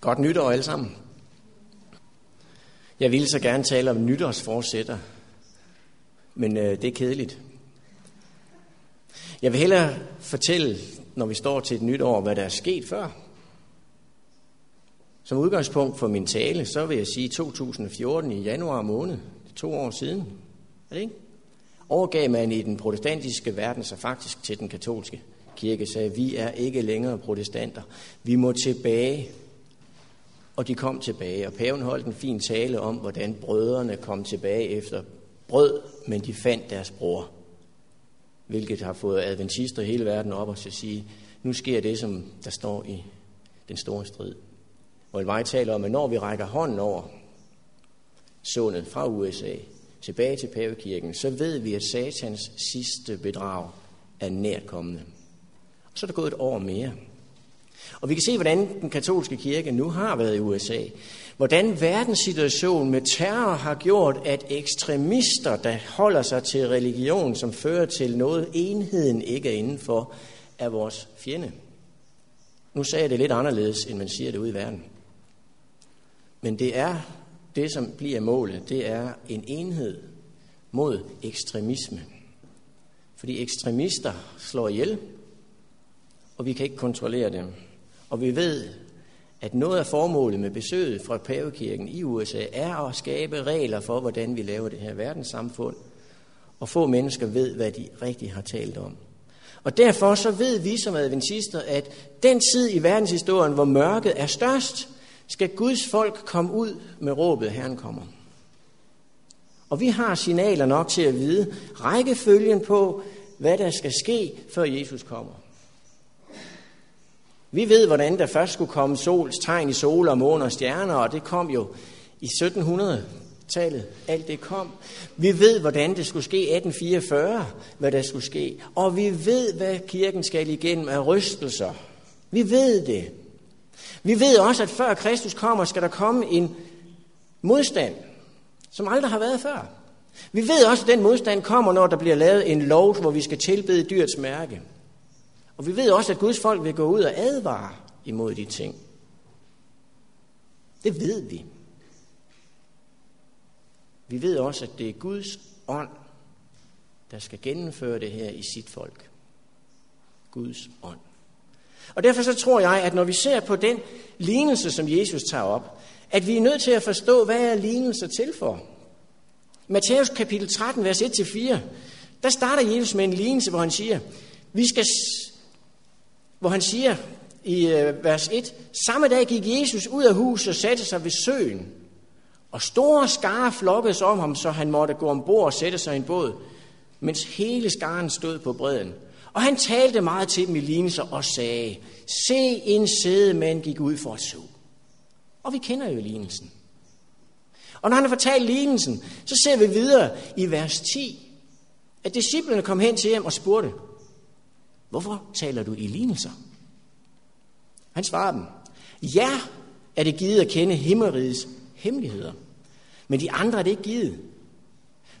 Godt nytår alle sammen. Jeg ville så gerne tale om nytårsforsætter, men øh, det er kedeligt. Jeg vil hellere fortælle, når vi står til et nyt år, hvad der er sket før. Som udgangspunkt for min tale, så vil jeg sige 2014 i januar måned, to år siden. Er det ikke? Overgav man i den protestantiske verden sig faktisk til den katolske kirke, sagde, vi er ikke længere protestanter. Vi må tilbage og de kom tilbage, og paven holdt en fin tale om, hvordan brødrene kom tilbage efter brød, men de fandt deres bror. Hvilket har fået adventister hele verden op og så sige, nu sker det, som der står i den store strid. Og vej taler om, at når vi rækker hånden over sundet fra USA tilbage til pavekirken, så ved vi, at satans sidste bedrag er nærkommende. Og så er der gået et år mere. Og vi kan se, hvordan den katolske kirke nu har været i USA. Hvordan verdenssituationen med terror har gjort, at ekstremister, der holder sig til religion, som fører til noget, enheden ikke er indenfor, er vores fjende. Nu sagde jeg det lidt anderledes, end man siger det ude i verden. Men det er det, som bliver målet, det er en enhed mod ekstremisme. Fordi ekstremister slår ihjel, og vi kan ikke kontrollere dem. Og vi ved, at noget af formålet med besøget fra pavekirken i USA er at skabe regler for, hvordan vi laver det her verdenssamfund, og få mennesker ved, hvad de rigtig har talt om. Og derfor så ved vi som adventister, at den tid i verdenshistorien, hvor mørket er størst, skal Guds folk komme ud med råbet, Herren kommer. Og vi har signaler nok til at vide rækkefølgen på, hvad der skal ske, før Jesus kommer. Vi ved, hvordan der først skulle komme sols tegn i sol og måne og stjerner, og det kom jo i 1700-tallet. Alt det kom. Vi ved, hvordan det skulle ske 1844, hvad der skulle ske. Og vi ved, hvad kirken skal igennem af rystelser. Vi ved det. Vi ved også, at før Kristus kommer, skal der komme en modstand, som aldrig har været før. Vi ved også, at den modstand kommer, når der bliver lavet en lov, hvor vi skal tilbede dyrets mærke. Og vi ved også, at Guds folk vil gå ud og advare imod de ting. Det ved vi. Vi ved også, at det er Guds ånd, der skal gennemføre det her i sit folk. Guds ånd. Og derfor så tror jeg, at når vi ser på den lignelse, som Jesus tager op, at vi er nødt til at forstå, hvad er lignelser til for. Matthæus kapitel 13, vers 1-4, der starter Jesus med en lignelse, hvor han siger, vi skal hvor han siger i øh, vers 1, samme dag gik Jesus ud af huset og satte sig ved søen, og store skare flokkedes om ham, så han måtte gå ombord og sætte sig i en båd, mens hele skaren stod på bredden. Og han talte meget til dem i lignelser og sagde, se en sædemand gik ud for at så. Og vi kender jo lignelsen. Og når han har fortalt lignelsen, så ser vi videre i vers 10, at disciplene kom hen til ham og spurgte, Hvorfor taler du i lignelser? Han svarer dem, ja, er det givet at kende himmerigets hemmeligheder, men de andre er det ikke givet.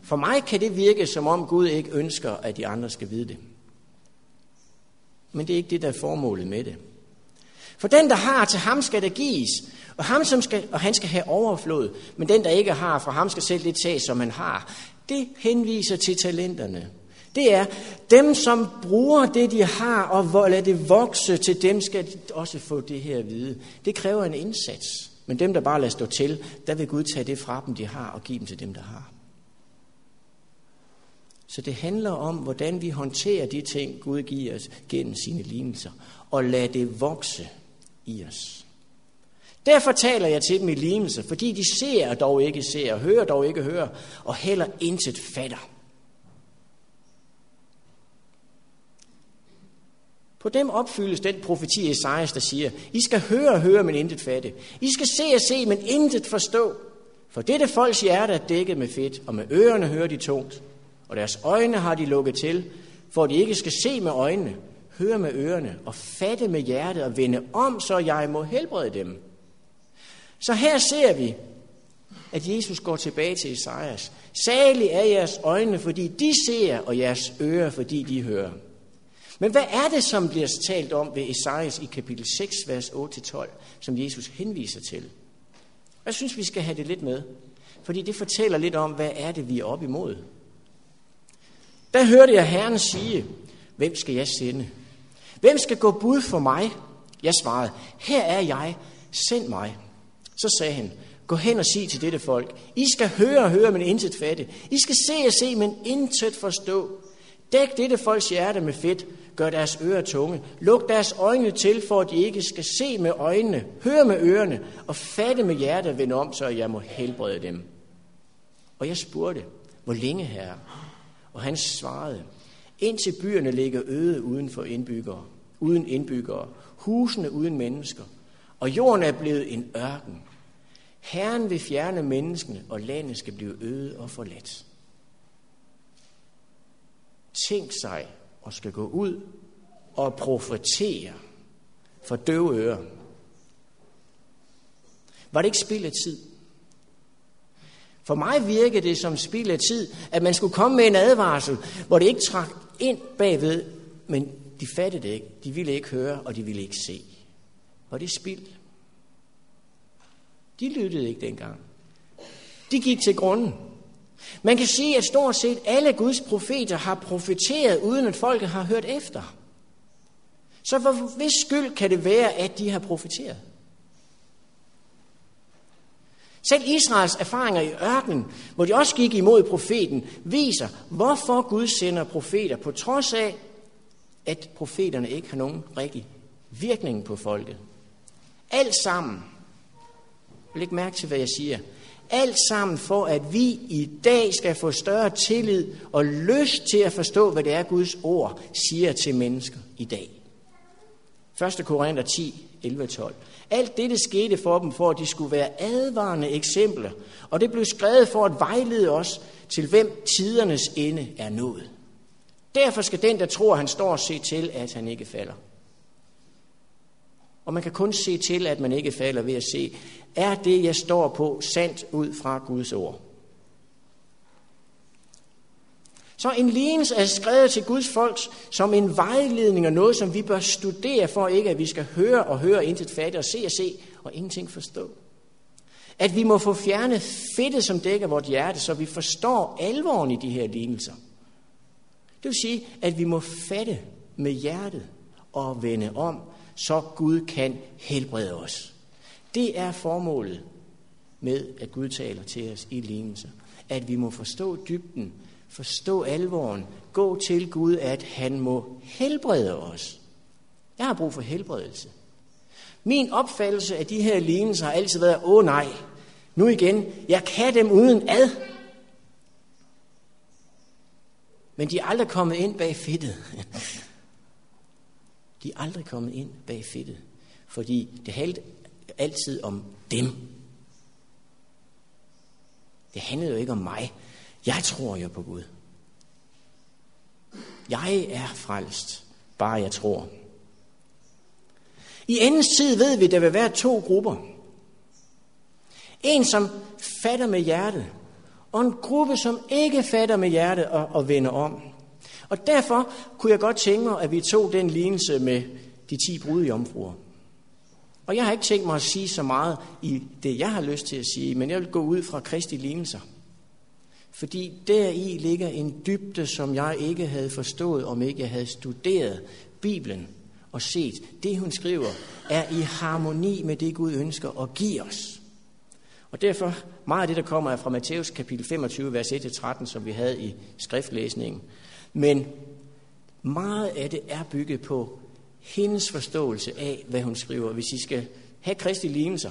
For mig kan det virke, som om Gud ikke ønsker, at de andre skal vide det. Men det er ikke det, der er formålet med det. For den, der har, til ham skal der gives, og, ham, som skal, og han skal have overflod. Men den, der ikke har, fra ham skal selv det tage, som han har. Det henviser til talenterne. Det er dem, som bruger det, de har, og lader det vokse, til dem skal de også få det her at vide. Det kræver en indsats. Men dem, der bare lader stå til, der vil Gud tage det fra dem, de har, og give dem til dem, der har. Så det handler om, hvordan vi håndterer de ting, Gud giver os gennem sine lignelser, og lad det vokse i os. Derfor taler jeg til dem i lignelser, fordi de ser og dog ikke ser, hører dog ikke hører, og heller intet fatter. På dem opfyldes den profeti Esajas, der siger, I skal høre og høre, men intet fatte. I skal se og se, men intet forstå. For dette folks hjerte er dækket med fedt, og med ørerne hører de tungt. Og deres øjne har de lukket til, for de ikke skal se med øjnene, høre med ørerne og fatte med hjertet og vende om, så jeg må helbrede dem. Så her ser vi, at Jesus går tilbage til Esajas. Salig er jeres øjne, fordi de ser, og jeres ører, fordi de hører. Men hvad er det, som bliver talt om ved Esajas i kapitel 6, vers 8-12, som Jesus henviser til? Jeg synes, vi skal have det lidt med, fordi det fortæller lidt om, hvad er det, vi er op imod. Der hørte jeg Herren sige, hvem skal jeg sende? Hvem skal gå bud for mig? Jeg svarede, her er jeg, send mig. Så sagde han, gå hen og sig til dette folk, I skal høre og høre, men intet fatte. I skal se og se, men intet forstå. Dæk dette folks hjerte med fedt, gør deres ører tunge. Luk deres øjne til, for at de ikke skal se med øjnene, høre med ørerne og fatte med hjertet og vende om, så jeg må helbrede dem. Og jeg spurgte, hvor længe herre? Og han svarede, indtil byerne ligger øde uden for indbyggere, uden indbyggere, husene uden mennesker, og jorden er blevet en ørken. Herren vil fjerne menneskene, og landet skal blive øde og forladt. Tænk sig og skal gå ud og profetere for døve ører. Var det ikke spild af tid? For mig virkede det som spild af tid, at man skulle komme med en advarsel, hvor det ikke trak ind bagved, men de fattede det ikke. De ville ikke høre, og de ville ikke se. Var det spild? De lyttede ikke dengang. De gik til grunden. Man kan sige, at stort set alle Guds profeter har profeteret, uden at folket har hørt efter. Så for hvis skyld kan det være, at de har profeteret? Selv Israels erfaringer i ørkenen, hvor de også gik imod profeten, viser, hvorfor Gud sender profeter, på trods af, at profeterne ikke har nogen rigtig virkning på folket. Alt sammen, læg mærke til, hvad jeg siger, alt sammen for, at vi i dag skal få større tillid og lyst til at forstå, hvad det er, Guds ord siger til mennesker i dag. 1. Korinther 10, 11-12. Alt dette skete for dem, for at de skulle være advarende eksempler, og det blev skrevet for at vejlede os til, hvem tidernes ende er nået. Derfor skal den, der tror, han står, se til, at han ikke falder. Og man kan kun se til, at man ikke falder ved at se, er det, jeg står på, sandt ud fra Guds ord. Så en lignelse er skrevet til Guds folk som en vejledning og noget, som vi bør studere for ikke, at vi skal høre og høre intet fatte og se og se og ingenting forstå. At vi må få fjernet fedtet, som dækker vort hjerte, så vi forstår alvoren i de her lignelser. Det vil sige, at vi må fatte med hjertet og vende om, så Gud kan helbrede os. Det er formålet med, at Gud taler til os i lignelser. At vi må forstå dybden forstå alvoren, gå til Gud, at han må helbrede os. Jeg har brug for helbredelse. Min opfattelse af de her lignelser har altid været, åh nej, nu igen, jeg kan dem uden ad. Men de er aldrig kommet ind bag fedtet. De er aldrig kommet ind bag fedtet, fordi det handler altid om dem. Det handlede jo ikke om mig. Jeg tror jo på Gud. Jeg er frelst, bare jeg tror. I endens tid ved vi, at der vil være to grupper. En, som fatter med hjertet, og en gruppe, som ikke fatter med hjertet og, og vender om. Og derfor kunne jeg godt tænke mig, at vi tog den lignelse med de ti brudjomfruer. Og jeg har ikke tænkt mig at sige så meget i det, jeg har lyst til at sige, men jeg vil gå ud fra Kristi lignelser. Fordi deri ligger en dybde, som jeg ikke havde forstået, om ikke jeg havde studeret Bibelen og set. Det, hun skriver, er i harmoni med det, Gud ønsker at give os. Og derfor, meget af det, der kommer, er fra Matthæus kapitel 25, vers 1-13, som vi havde i skriftlæsningen. Men meget af det er bygget på hendes forståelse af, hvad hun skriver. Hvis I skal have kristi lignelser,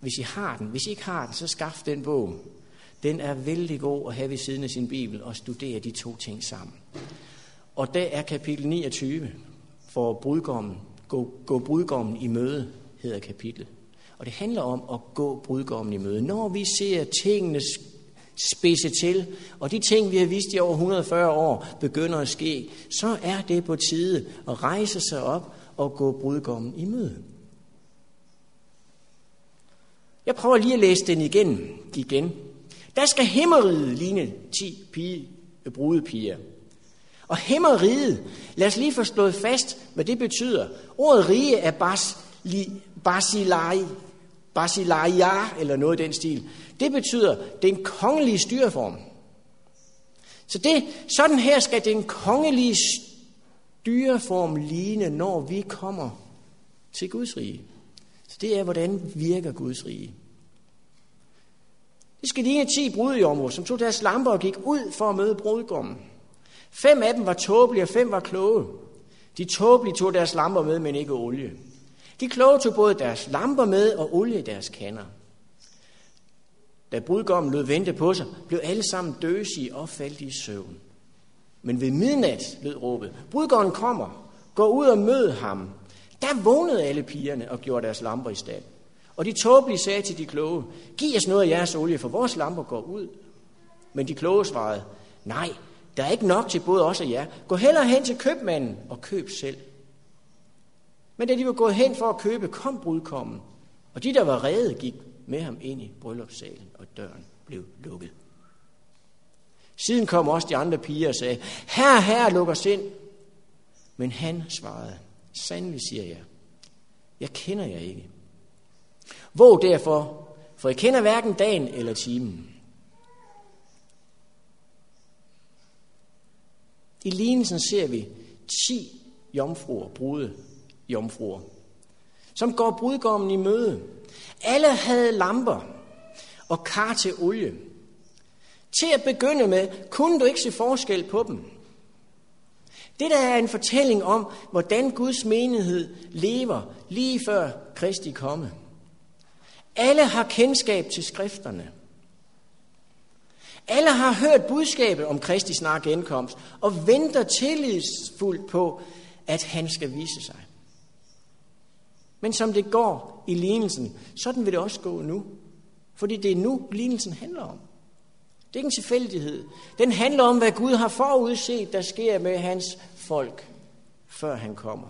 hvis I har den, hvis I ikke har den, så skaff den bog. Den er vældig god at have ved siden af sin bibel og studere de to ting sammen. Og der er kapitel 29 for brudgommen. Gå, gå brudgommen i møde, hedder kapitlet. Og det handler om at gå brudgommen i møde. Når vi ser tingene spidse til, og de ting, vi har vist i over 140 år, begynder at ske, så er det på tide at rejse sig op og gå brudgommen i møde. Jeg prøver lige at læse den igen, igen der skal himmeriget ligne ti pige, øh, brudepiger. Og himmeriget, lad os lige få slået fast, hvad det betyder. Ordet rige er bas, li, basilai, basilaia, eller noget i den stil. Det betyder den kongelige styreform. Så det, sådan her skal den kongelige styreform ligne, når vi kommer til Guds rige. Så det er, hvordan virker Guds rige. Det skal ligne ti brudjommer, som tog deres lamper og gik ud for at møde brudgommen. Fem af dem var tåbelige, og fem var kloge. De tåbelige tog deres lamper med, men ikke olie. De kloge tog både deres lamper med og olie i deres kander. Da brudgommen lød vente på sig, blev alle sammen døsige og faldt i søvn. Men ved midnat lød råbet, brudgommen kommer, gå ud og mød ham. Der vågnede alle pigerne og gjorde deres lamper i stand. Og de tåbelige sagde til de kloge, giv os noget af jeres olie, for vores lamper går ud. Men de kloge svarede, nej, der er ikke nok til både os og jer. Gå hellere hen til købmanden og køb selv. Men da de var gået hen for at købe, kom brudkommen. Og de, der var redde, gik med ham ind i bryllupssalen, og døren blev lukket. Siden kom også de andre piger og sagde, her, her, luk os ind. Men han svarede, sandelig siger jeg, jeg kender jer ikke. Våg derfor, for jeg kender hverken dagen eller timen. I lignelsen ser vi 10 jomfruer, brude jomfruer, som går brudgommen i møde. Alle havde lamper og kar til olie. Til at begynde med, kunne du ikke se forskel på dem. Det der er en fortælling om, hvordan Guds menighed lever lige før Kristi komme. Alle har kendskab til skrifterne. Alle har hørt budskabet om Kristi snart genkomst og venter tillidsfuldt på, at han skal vise sig. Men som det går i lignelsen, sådan vil det også gå nu. Fordi det er nu, lignelsen handler om. Det er ikke en tilfældighed. Den handler om, hvad Gud har forudset, der sker med hans folk, før han kommer.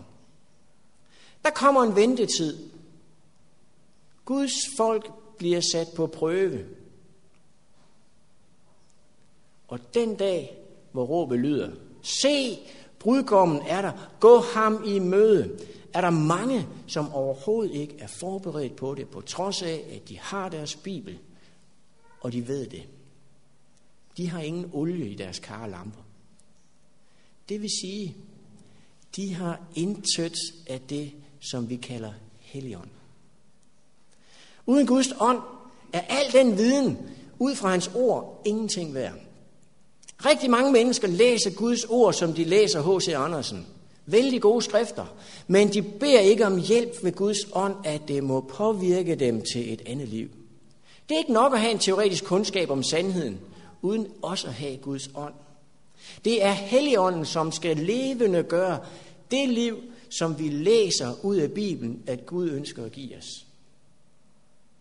Der kommer en ventetid. Guds folk bliver sat på prøve. Og den dag, hvor råbet lyder, se, brudgommen er der, gå ham i møde, er der mange, som overhovedet ikke er forberedt på det, på trods af, at de har deres bibel, og de ved det. De har ingen olie i deres karlamper. Det vil sige, de har intet af det, som vi kalder helion. Uden Guds ånd er al den viden ud fra hans ord ingenting værd. Rigtig mange mennesker læser Guds ord, som de læser H.C. Andersen. Vældig gode skrifter. Men de beder ikke om hjælp ved Guds ånd, at det må påvirke dem til et andet liv. Det er ikke nok at have en teoretisk kundskab om sandheden, uden også at have Guds ånd. Det er Helligånden, som skal levende gøre det liv, som vi læser ud af Bibelen, at Gud ønsker at give os.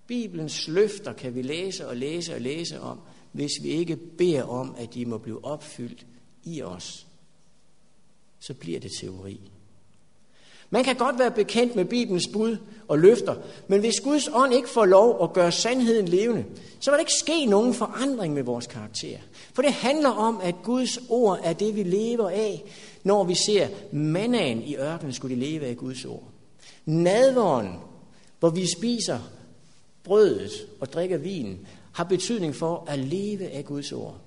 Bibelens løfter kan vi læse og læse og læse om, hvis vi ikke beder om, at de må blive opfyldt i os. Så bliver det teori. Man kan godt være bekendt med Bibelens bud og løfter, men hvis Guds ånd ikke får lov at gøre sandheden levende, så vil der ikke ske nogen forandring med vores karakter. For det handler om, at Guds ord er det, vi lever af, når vi ser mannaen i ørkenen, skulle de leve af Guds ord. Nadvåren, hvor vi spiser brødet og drikker vinen, har betydning for at leve af Guds ord.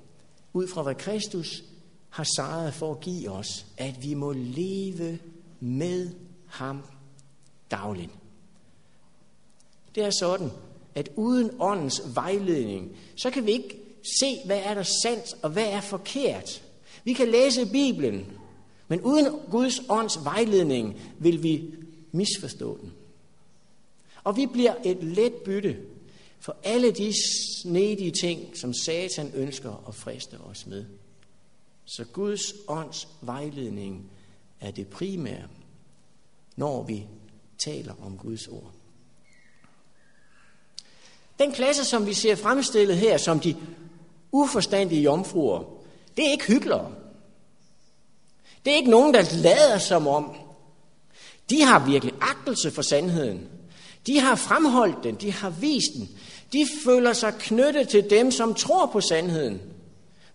Ud fra hvad Kristus har sejret for at give os, at vi må leve med ham dagligt. Det er sådan, at uden åndens vejledning, så kan vi ikke se, hvad er der sandt og hvad er forkert. Vi kan læse Bibelen, men uden Guds ånds vejledning vil vi misforstå den. Og vi bliver et let bytte for alle de snedige ting, som Satan ønsker at friste os med. Så Guds ånds vejledning er det primære, når vi taler om Guds ord. Den klasse, som vi ser fremstillet her som de uforstandige jomfruer, det er ikke hyggelere. Det er ikke nogen, der lader som om. De har virkelig agtelse for sandheden. De har fremholdt den, de har vist den. De føler sig knyttet til dem, som tror på sandheden.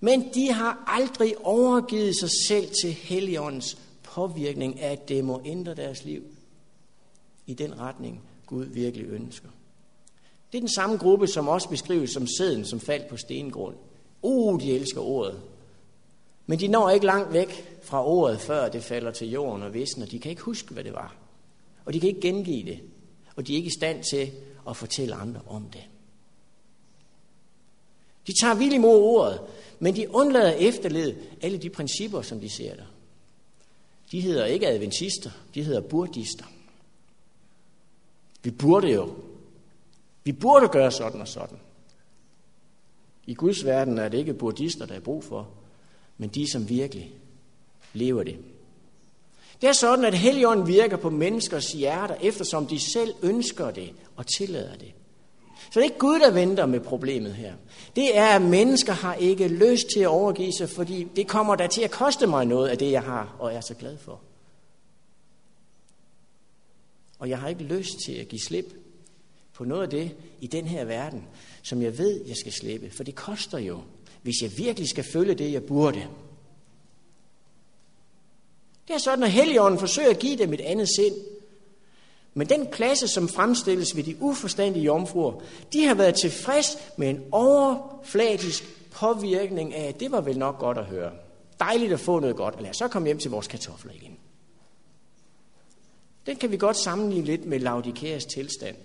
Men de har aldrig overgivet sig selv til Helligåndens påvirkning af, at det må ændre deres liv i den retning, Gud virkelig ønsker. Det er den samme gruppe, som også beskrives som sæden, som faldt på stengrund. Uh, de elsker ordet. Men de når ikke langt væk fra ordet, før det falder til jorden og visner. De kan ikke huske, hvad det var. Og de kan ikke gengive det. Og de er ikke i stand til at fortælle andre om det. De tager vildt imod ordet, men de undlader at efterlede alle de principper, som de ser der. De hedder ikke adventister, de hedder burdister. Vi burde jo. Vi burde gøre sådan og sådan. I Guds verden er det ikke burdister, der er brug for, men de, som virkelig lever det. Det er sådan, at Helligånden virker på menneskers hjerter, eftersom de selv ønsker det og tillader det. Så det er ikke Gud, der venter med problemet her. Det er, at mennesker har ikke lyst til at overgive sig, fordi det kommer der til at koste mig noget af det, jeg har og er så glad for. Og jeg har ikke lyst til at give slip på noget af det i den her verden, som jeg ved, jeg skal slippe. For det koster jo, hvis jeg virkelig skal følge det, jeg burde. Det er sådan, at Helligånden forsøger at give dem et andet sind. Men den klasse, som fremstilles ved de uforstandige jomfruer, de har været tilfreds med en overfladisk påvirkning af, at det var vel nok godt at høre. Dejligt at få noget godt, og lad os så komme hjem til vores kartofler igen. Den kan vi godt sammenligne lidt med Laudikeas tilstand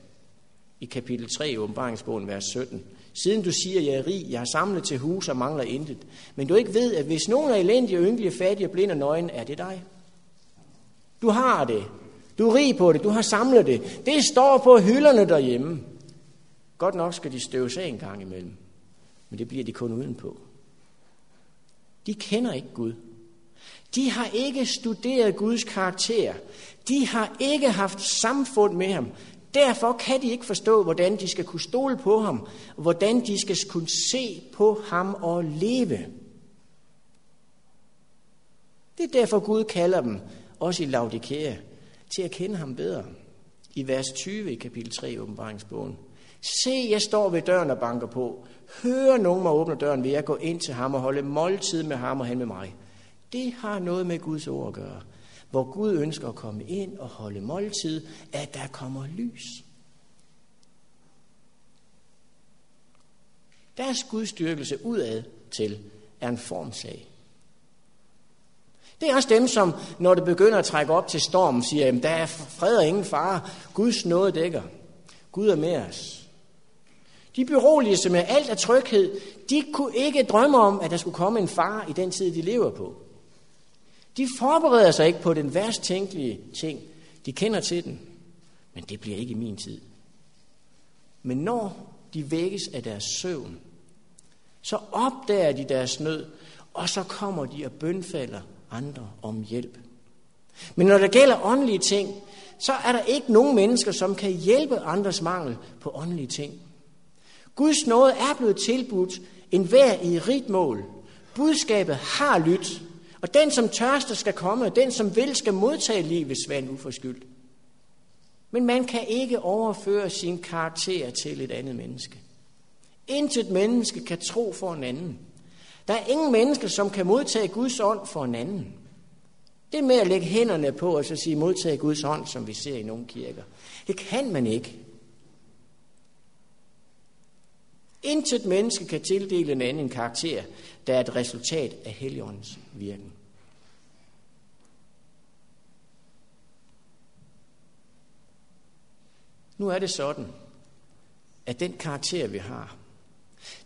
i kapitel 3 i åbenbaringsbogen, vers 17. Siden du siger, jeg er rig, jeg har samlet til hus og mangler intet, men du ikke ved, at hvis nogen er elendige, og fattige, fattig blind og nøgen, er det dig. Du har det. Du er rig på det. Du har samlet det. Det står på hylderne derhjemme. Godt nok skal de støves af en gang imellem, men det bliver de kun udenpå. De kender ikke Gud. De har ikke studeret Guds karakter. De har ikke haft samfund med ham. Derfor kan de ikke forstå, hvordan de skal kunne stole på ham, og hvordan de skal kunne se på ham og leve. Det er derfor Gud kalder dem, også i Laudikea, til at kende ham bedre. I vers 20 i kapitel 3 i åbenbaringsbogen. Se, jeg står ved døren og banker på. Hør nogen mig åbne døren, vil jeg gå ind til ham og holde måltid med ham og han med mig. Det har noget med Guds ord at gøre hvor Gud ønsker at komme ind og holde måltid, at der kommer lys. Deres gudstyrkelse udad til er en formsag. Det er også dem, som når det begynder at trække op til storm, siger, at der er fred og ingen fare. Guds nåde dækker. Gud er med os. De beroliger sig med alt af tryghed. De kunne ikke drømme om, at der skulle komme en far i den tid, de lever på. De forbereder sig ikke på den værst tænkelige ting. De kender til den, men det bliver ikke i min tid. Men når de vækkes af deres søvn, så opdager de deres nød, og så kommer de og bønfalder andre om hjælp. Men når det gælder åndelige ting, så er der ikke nogen mennesker, som kan hjælpe andres mangel på åndelige ting. Guds nåde er blevet tilbudt en hver i rigt mål. Budskabet har lyttet, og den, som tørster, skal komme, og den, som vil, skal modtage livets vand uforskyldt. Men man kan ikke overføre sin karakter til et andet menneske. Intet menneske kan tro for en anden. Der er ingen menneske, som kan modtage Guds ånd for en anden. Det med at lægge hænderne på og så sige modtage Guds ånd, som vi ser i nogle kirker, det kan man ikke. Intet menneske kan tildele en anden karakter, der er et resultat af Helligåndens virken. Nu er det sådan, at den karakter, vi har,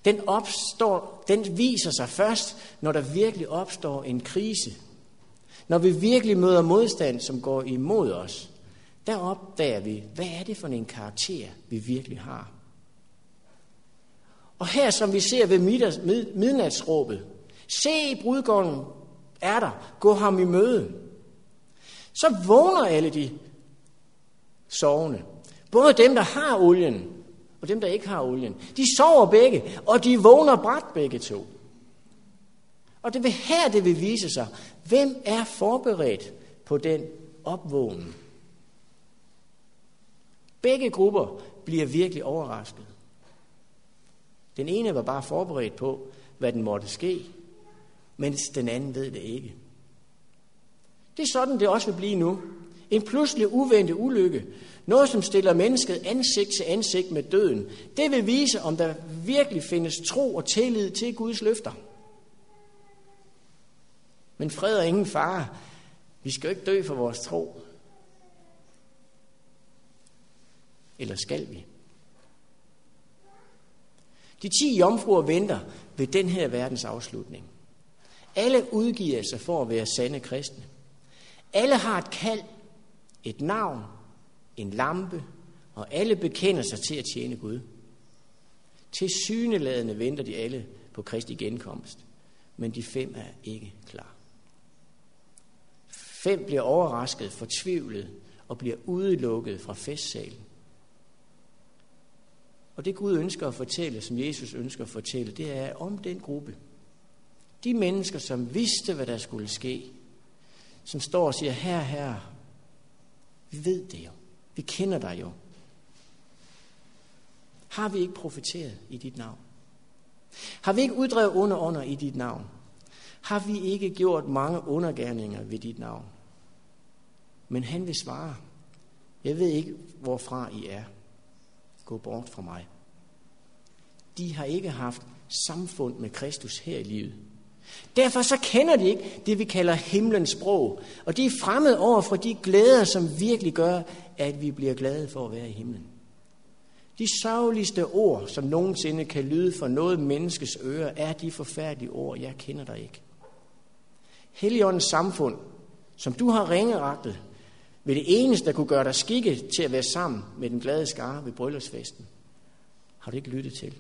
den, opstår, den viser sig først, når der virkelig opstår en krise. Når vi virkelig møder modstand, som går imod os, der opdager vi, hvad er det for en karakter, vi virkelig har. Og her, som vi ser ved midnatsråbet, se brudgården er der, gå ham i møde. Så vågner alle de sovende. Både dem, der har olien, og dem, der ikke har olien. De sover begge, og de vågner bræt begge to. Og det vil her, det vil vise sig, hvem er forberedt på den opvågning. Begge grupper bliver virkelig overrasket. Den ene var bare forberedt på, hvad den måtte ske, mens den anden ved det ikke. Det er sådan, det også vil blive nu. En pludselig uventet ulykke. Noget, som stiller mennesket ansigt til ansigt med døden. Det vil vise, om der virkelig findes tro og tillid til Guds løfter. Men fred er ingen fare. Vi skal jo ikke dø for vores tro. Eller skal vi? De ti jomfruer venter ved den her verdens afslutning. Alle udgiver sig for at være sande kristne. Alle har et kald, et navn, en lampe, og alle bekender sig til at tjene Gud. Til syneladende venter de alle på Kristi genkomst, men de fem er ikke klar. Fem bliver overrasket, fortvivlet og bliver udelukket fra festsalen. Og det Gud ønsker at fortælle, som Jesus ønsker at fortælle, det er om den gruppe. De mennesker, som vidste, hvad der skulle ske, som står og siger, her, her, vi ved det jo. Vi kender dig jo. Har vi ikke profeteret i dit navn? Har vi ikke uddrevet under under i dit navn? Har vi ikke gjort mange undergærninger ved dit navn? Men han vil svare, jeg ved ikke, hvorfra I er. Gå bort fra mig. De har ikke haft samfund med Kristus her i livet. Derfor så kender de ikke det, vi kalder himlens sprog. Og de er fremmed over for de glæder, som virkelig gør, at vi bliver glade for at være i himlen. De sørgeligste ord, som nogensinde kan lyde for noget menneskes øre, er de forfærdelige ord, jeg kender dig ikke. Helligåndens samfund, som du har ringeragtet, vil det eneste, der kunne gøre dig skikke til at være sammen med den glade skare ved bryllupsfesten, har du ikke lyttet til.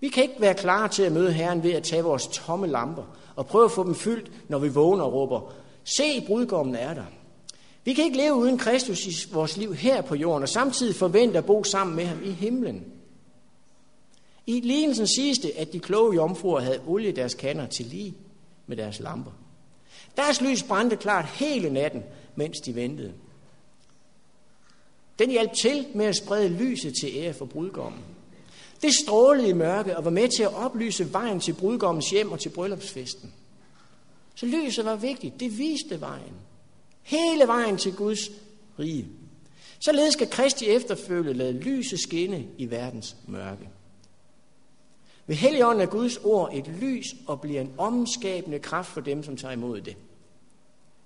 Vi kan ikke være klar til at møde Herren ved at tage vores tomme lamper og prøve at få dem fyldt, når vi vågner og råber, se, brudgommen er der. Vi kan ikke leve uden Kristus i vores liv her på jorden, og samtidig forvente at bo sammen med ham i himlen. I lignelsen siges det, at de kloge jomfruer havde olie deres kander til lige med deres lamper. Deres lys brændte klart hele natten, mens de ventede. Den hjalp til med at sprede lyset til ære for brudgommen. Det strålede i mørke og var med til at oplyse vejen til brudgommens hjem og til bryllupsfesten. Så lyset var vigtigt. Det viste vejen. Hele vejen til Guds rige. Således skal Kristi efterfølge lade lyset skinne i verdens mørke. Ved Helligånden er Guds ord et lys og bliver en omskabende kraft for dem, som tager imod det.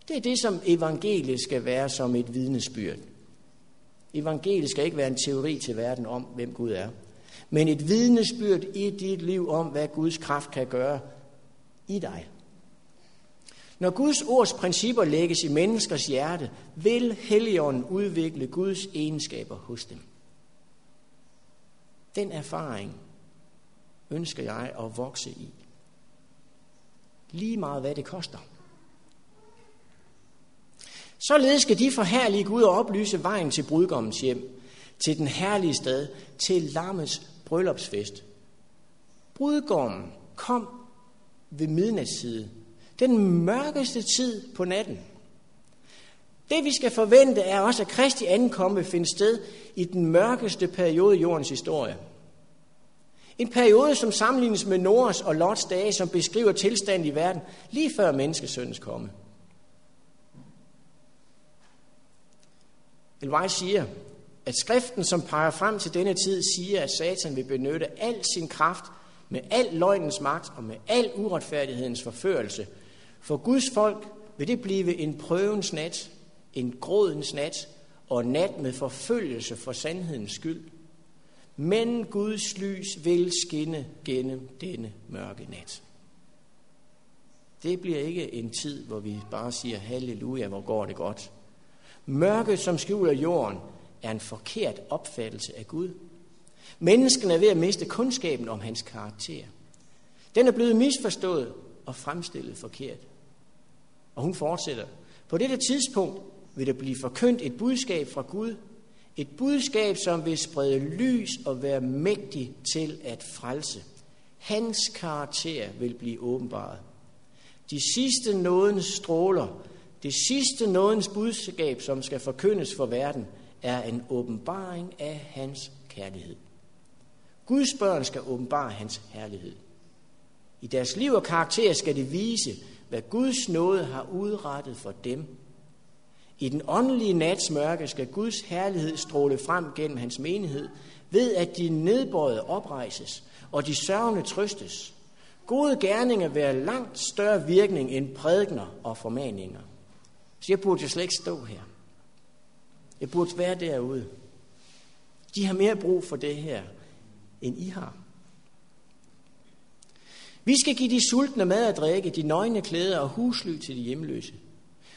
Det er det, som evangeliet skal være som et vidnesbyrd. Evangeliet skal ikke være en teori til verden om, hvem Gud er men et vidnesbyrd i dit liv om, hvad Guds kraft kan gøre i dig. Når Guds ords principper lægges i menneskers hjerte, vil Helligånden udvikle Guds egenskaber hos dem. Den erfaring ønsker jeg at vokse i. Lige meget hvad det koster. Således skal de forhærlige Gud og oplyse vejen til brudgommens hjem, til den herlige sted, til lammets bryllupsfest. Brudgommen kom ved midnatstid. Den mørkeste tid på natten. Det vi skal forvente er også, at Kristi ankomme finder sted i den mørkeste periode i jordens historie. En periode, som sammenlignes med Noras og Lots dage, som beskriver tilstanden i verden lige før menneskesøndens komme. Elvej siger, at skriften, som peger frem til denne tid, siger, at Satan vil benytte al sin kraft med al løgnens magt og med al uretfærdighedens forførelse. For Guds folk vil det blive en prøvens nat, en grådens nat og en nat med forfølgelse for sandhedens skyld. Men Guds lys vil skinne gennem denne mørke nat. Det bliver ikke en tid, hvor vi bare siger, halleluja, hvor går det godt. Mørket, som skjuler jorden, er en forkert opfattelse af Gud. Mennesken er ved at miste kundskaben om hans karakter. Den er blevet misforstået og fremstillet forkert. Og hun fortsætter. På dette tidspunkt vil der blive forkyndt et budskab fra Gud. Et budskab, som vil sprede lys og være mægtig til at frelse. Hans karakter vil blive åbenbaret. De sidste nådens stråler, det sidste nådens budskab, som skal forkyndes for verden, er en åbenbaring af hans kærlighed. Guds børn skal åbenbare hans herlighed. I deres liv og karakter skal det vise, hvad Guds nåde har udrettet for dem. I den åndelige nats mørke skal Guds herlighed stråle frem gennem hans menighed, ved at de nedbøjede oprejses, og de sørgende trøstes. Gode gerninger vil have langt større virkning end prædikner og formaninger. Så jeg burde jo slet ikke stå her. Jeg burde være derude. De har mere brug for det her, end I har. Vi skal give de sultne mad at drikke, de nøgne klæder og husly til de hjemløse.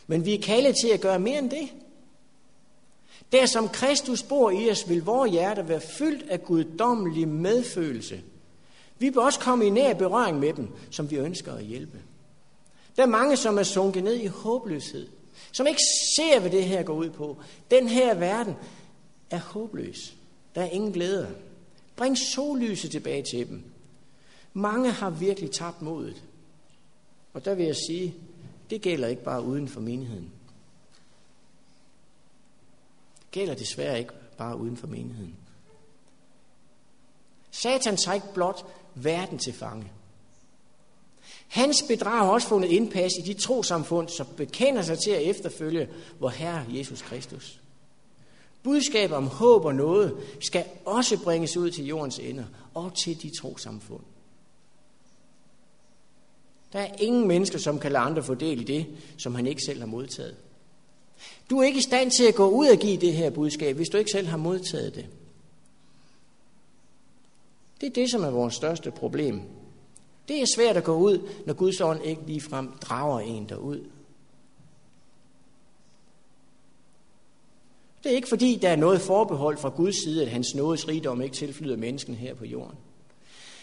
Men vi er kaldet til at gøre mere end det. Der som Kristus bor i os, vil vores hjerte være fyldt af guddommelig medfølelse. Vi bør også komme i nær berøring med dem, som vi ønsker at hjælpe. Der er mange, som er sunket ned i håbløshed, som ikke ser, hvad det her går ud på. Den her verden er håbløs. Der er ingen glæde. Bring sollyset tilbage til dem. Mange har virkelig tabt modet. Og der vil jeg sige, det gælder ikke bare uden for menigheden. Det gælder desværre ikke bare uden for menigheden. Satan tager ikke blot verden til fange. Hans bedrag har også fundet indpas i de trosamfund, som bekender sig til at efterfølge vor Herre Jesus Kristus. Budskabet om håb og noget skal også bringes ud til jordens ender og til de trosamfund. Der er ingen mennesker, som kan lade andre få del i det, som han ikke selv har modtaget. Du er ikke i stand til at gå ud og give det her budskab, hvis du ikke selv har modtaget det. Det er det, som er vores største problem. Det er svært at gå ud, når Guds ånd ikke ligefrem drager en derud. Det er ikke fordi, der er noget forbehold fra Guds side, at hans nådes rigdom ikke tilflyder mennesken her på jorden.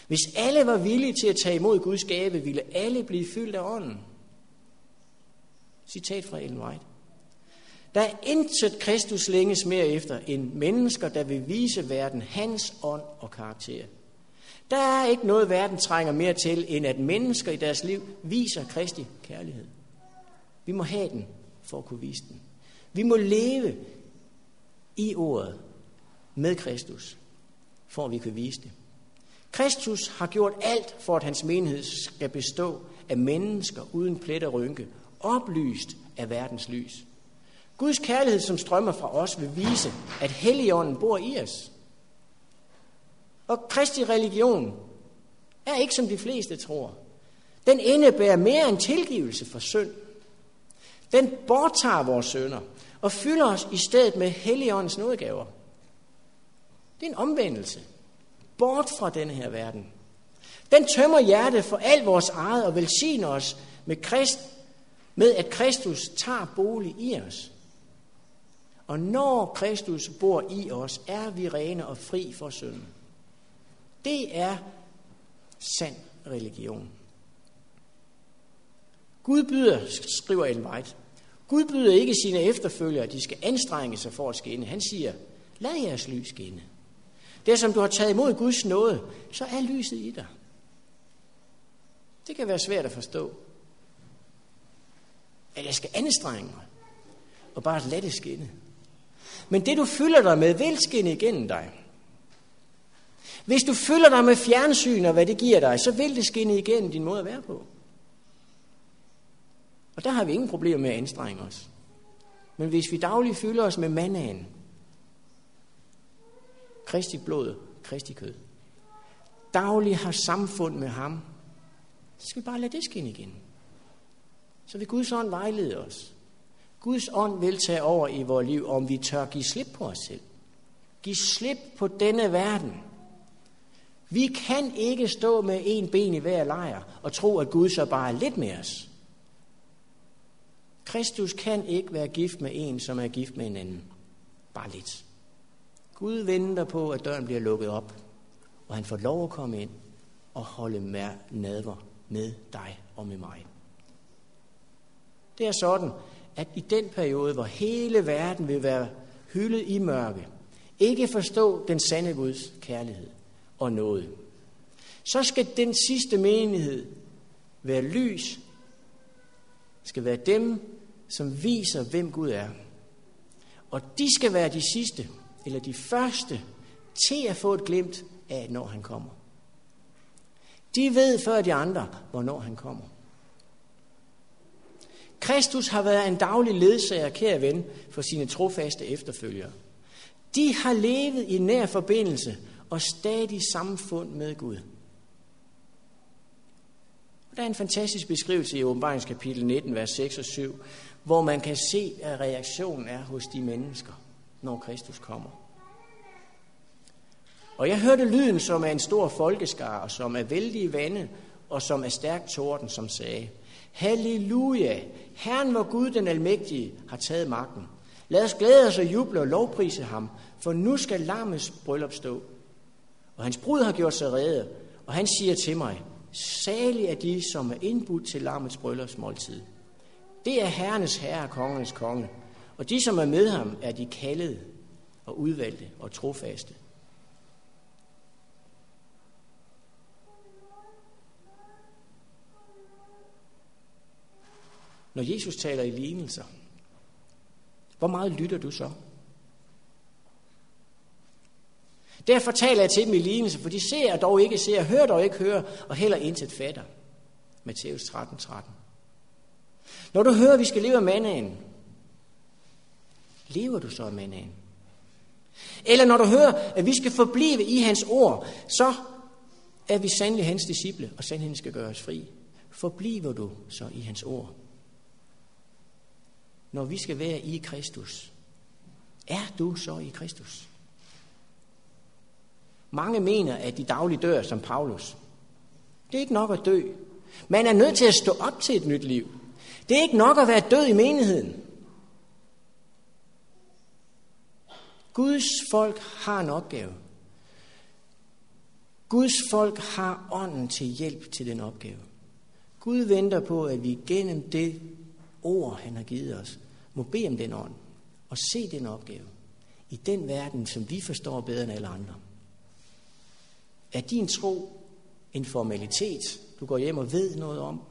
Hvis alle var villige til at tage imod Guds gave, ville alle blive fyldt af ånden. Citat fra Ellen White. Der er intet Kristus længes mere efter end mennesker, der vil vise verden hans ånd og karakter. Der er ikke noget, verden trænger mere til, end at mennesker i deres liv viser Kristi kærlighed. Vi må have den for at kunne vise den. Vi må leve i ordet med Kristus, for at vi kan vise det. Kristus har gjort alt for, at hans menighed skal bestå af mennesker uden plet og rynke, oplyst af verdens lys. Guds kærlighed, som strømmer fra os, vil vise, at Helligånden bor i os. Og Kristi religion er ikke som de fleste tror. Den indebærer mere end tilgivelse for synd. Den borttager vores sønder og fylder os i stedet med Helligåndens nådegaver. Det er en omvendelse bort fra denne her verden. Den tømmer hjertet for alt vores eget og velsigner os med, Krist, med at Kristus tager bolig i os. Og når Kristus bor i os, er vi rene og fri for synd. Det er sand religion. Gud byder, skriver Ellen White, Gud byder ikke sine efterfølgere, at de skal anstrenge sig for at skinne. Han siger, lad jeres lys skinne. Det som du har taget imod Guds nåde, så er lyset i dig. Det kan være svært at forstå. At jeg skal anstrenge mig og bare lade det skinne. Men det du fylder dig med, vil skinne igennem dig. Hvis du fylder dig med fjernsyn og hvad det giver dig, så vil det skinne igennem din måde at være på. Og der har vi ingen problemer med at anstrenge os. Men hvis vi dagligt fylder os med mandagen, Kristi blod, Kristi kød. Daglig har samfund med ham. Så skal vi bare lade det skinne igen. Så vil Guds ånd vejlede os. Guds ånd vil tage over i vores liv, om vi tør give slip på os selv. Giv slip på denne verden. Vi kan ikke stå med en ben i hver lejr og tro, at Gud så bare er lidt med os. Kristus kan ikke være gift med en, som er gift med en anden. Bare lidt. Gud venter på, at døren bliver lukket op, og han får lov at komme ind og holde mær nadver med dig og med mig. Det er sådan, at i den periode, hvor hele verden vil være hyldet i mørke, ikke forstå den sande Guds kærlighed og nåde, så skal den sidste menighed være lys, skal være dem, som viser, hvem Gud er. Og de skal være de sidste, eller de første til at få et glimt af, når han kommer. De ved før de andre, hvornår han kommer. Kristus har været en daglig ledsager, kære ven, for sine trofaste efterfølgere. De har levet i nær forbindelse og stadig samfund med Gud. Der er en fantastisk beskrivelse i åbenbaringskapitel 19, vers 6 og 7, hvor man kan se, at reaktionen er hos de mennesker, når Kristus kommer. Og jeg hørte lyden, som er en stor folkeskar, som er vældig vande, og som er stærk torden, som sagde, Halleluja! Herren, hvor Gud den almægtige, har taget magten. Lad os glæde os og juble og lovprise ham, for nu skal lammets bryllup stå. Og hans brud har gjort sig rede, og han siger til mig, salig er de, som er indbudt til lammets bryllupsmåltid. Det er herrenes herre og kongernes konge, og de, som er med ham, er de kaldede og udvalgte og trofaste. Når Jesus taler i lignelser, hvor meget lytter du så? Derfor taler jeg til dem i lignelse, for de ser dog ikke ser, hører dog ikke hører, og heller intet fatter. Matthæus 13, 13. Når du hører, at vi skal leve af mandagen, lever du så af mandagen? Eller når du hører, at vi skal forblive i hans ord, så er vi sandelig hans disciple, og sandheden skal gøre os fri. Forbliver du så i hans ord? Når vi skal være i Kristus, er du så i Kristus? Mange mener, at de dagligt dør som Paulus. Det er ikke nok at dø. Man er nødt til at stå op til et nyt liv. Det er ikke nok at være død i menigheden. Guds folk har en opgave. Guds folk har ånden til hjælp til den opgave. Gud venter på, at vi gennem det ord, han har givet os, må bede om den ånd og se den opgave i den verden, som vi forstår bedre end alle andre. Er din tro en formalitet, du går hjem og ved noget om?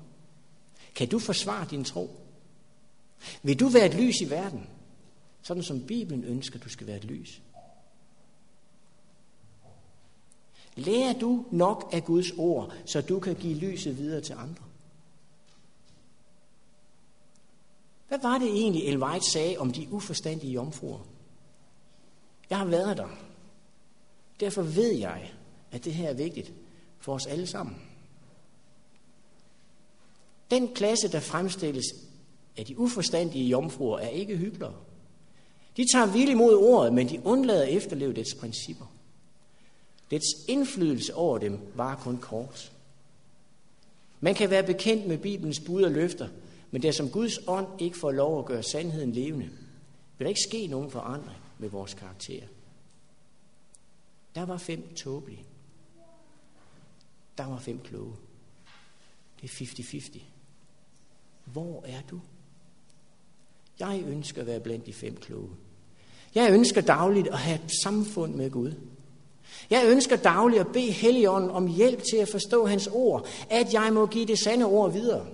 Kan du forsvare din tro? Vil du være et lys i verden, sådan som Bibelen ønsker, du skal være et lys? Lærer du nok af Guds ord, så du kan give lyset videre til andre? Hvad var det egentlig, El White sagde om de uforstandige jomfruer? Jeg har været der. Derfor ved jeg, at det her er vigtigt for os alle sammen. Den klasse, der fremstilles af de uforstandige jomfruer, er ikke hyklere. De tager vildt imod ordet, men de undlader at efterleve dets principper. Dets indflydelse over dem var kun kort. Man kan være bekendt med Bibelens bud og løfter, men der som Guds ånd ikke får lov at gøre sandheden levende, vil der ikke ske nogen forandring med vores karakter. Der var fem tåbelige. Der var fem kloge. Det er 50-50. Hvor er du? Jeg ønsker at være blandt de fem kloge. Jeg ønsker dagligt at have et samfund med Gud. Jeg ønsker dagligt at bede Helligånden om hjælp til at forstå hans ord, at jeg må give det sande ord videre.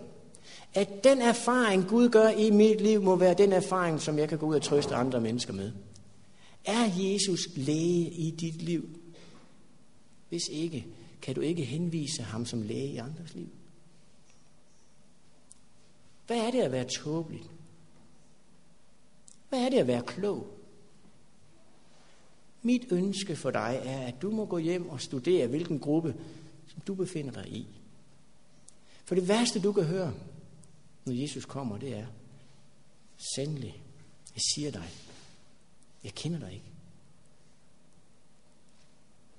At den erfaring, Gud gør i mit liv, må være den erfaring, som jeg kan gå ud og trøste andre mennesker med. Er Jesus læge i dit liv? Hvis ikke, kan du ikke henvise ham som læge i andres liv. Hvad er det at være tåbelig? Hvad er det at være klog? Mit ønske for dig er, at du må gå hjem og studere, hvilken gruppe som du befinder dig i. For det værste, du kan høre, når Jesus kommer, det er, sandelig, jeg siger dig, jeg kender dig ikke.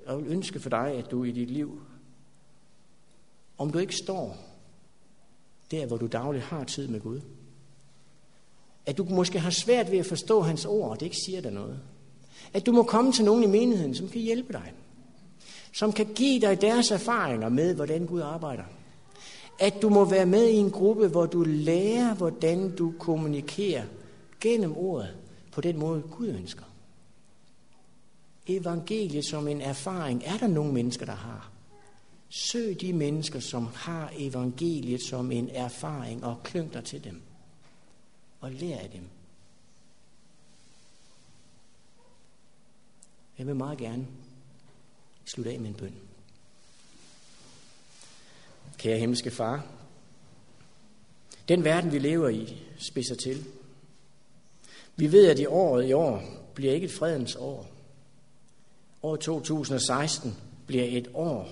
Jeg vil ønske for dig, at du i dit liv, om du ikke står der, hvor du dagligt har tid med Gud, at du måske har svært ved at forstå hans ord, og det ikke siger dig noget. At du må komme til nogen i menigheden, som kan hjælpe dig. Som kan give dig deres erfaringer med, hvordan Gud arbejder. At du må være med i en gruppe, hvor du lærer, hvordan du kommunikerer gennem ordet på den måde, Gud ønsker. Evangeliet som en erfaring er der nogle mennesker, der har. Søg de mennesker, som har evangeliet som en erfaring, og klyng dig til dem. Og lær af dem. Jeg vil meget gerne slutte af med en bøn. Kære himmelske far, den verden, vi lever i, spidser til. Vi ved, at i året i år bliver ikke et fredens år. År 2016 bliver et år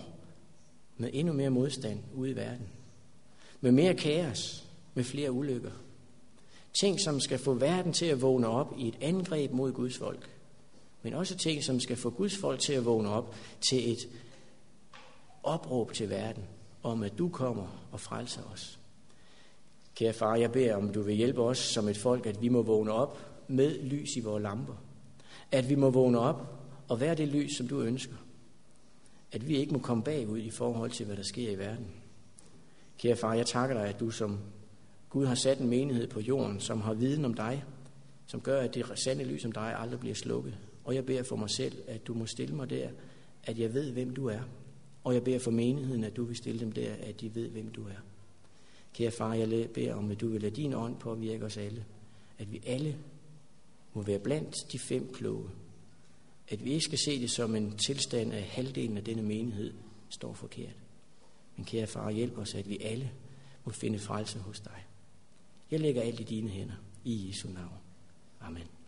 med endnu mere modstand ude i verden. Med mere kaos, med flere ulykker. Ting, som skal få verden til at vågne op i et angreb mod Guds folk. Men også ting, som skal få Guds folk til at vågne op til et opråb til verden om, at du kommer og frelser os. Kære far, jeg beder om, du vil hjælpe os som et folk, at vi må vågne op med lys i vores lamper. At vi må vågne op og være det lys, som du ønsker. At vi ikke må komme bagud i forhold til, hvad der sker i verden. Kære far, jeg takker dig, at du som Gud har sat en menighed på jorden, som har viden om dig, som gør, at det sande lys om dig aldrig bliver slukket. Og jeg beder for mig selv, at du må stille mig der, at jeg ved, hvem du er. Og jeg beder for menigheden, at du vil stille dem der, at de ved, hvem du er. Kære far, jeg beder om, at du vil lade din ånd påvirke os alle. At vi alle må være blandt de fem kloge. At vi ikke skal se det som en tilstand af halvdelen af denne menighed står forkert. Men kære far, hjælp os, at vi alle må finde frelse hos dig. Jeg lægger alt i dine hænder. I Jesu navn. Amen.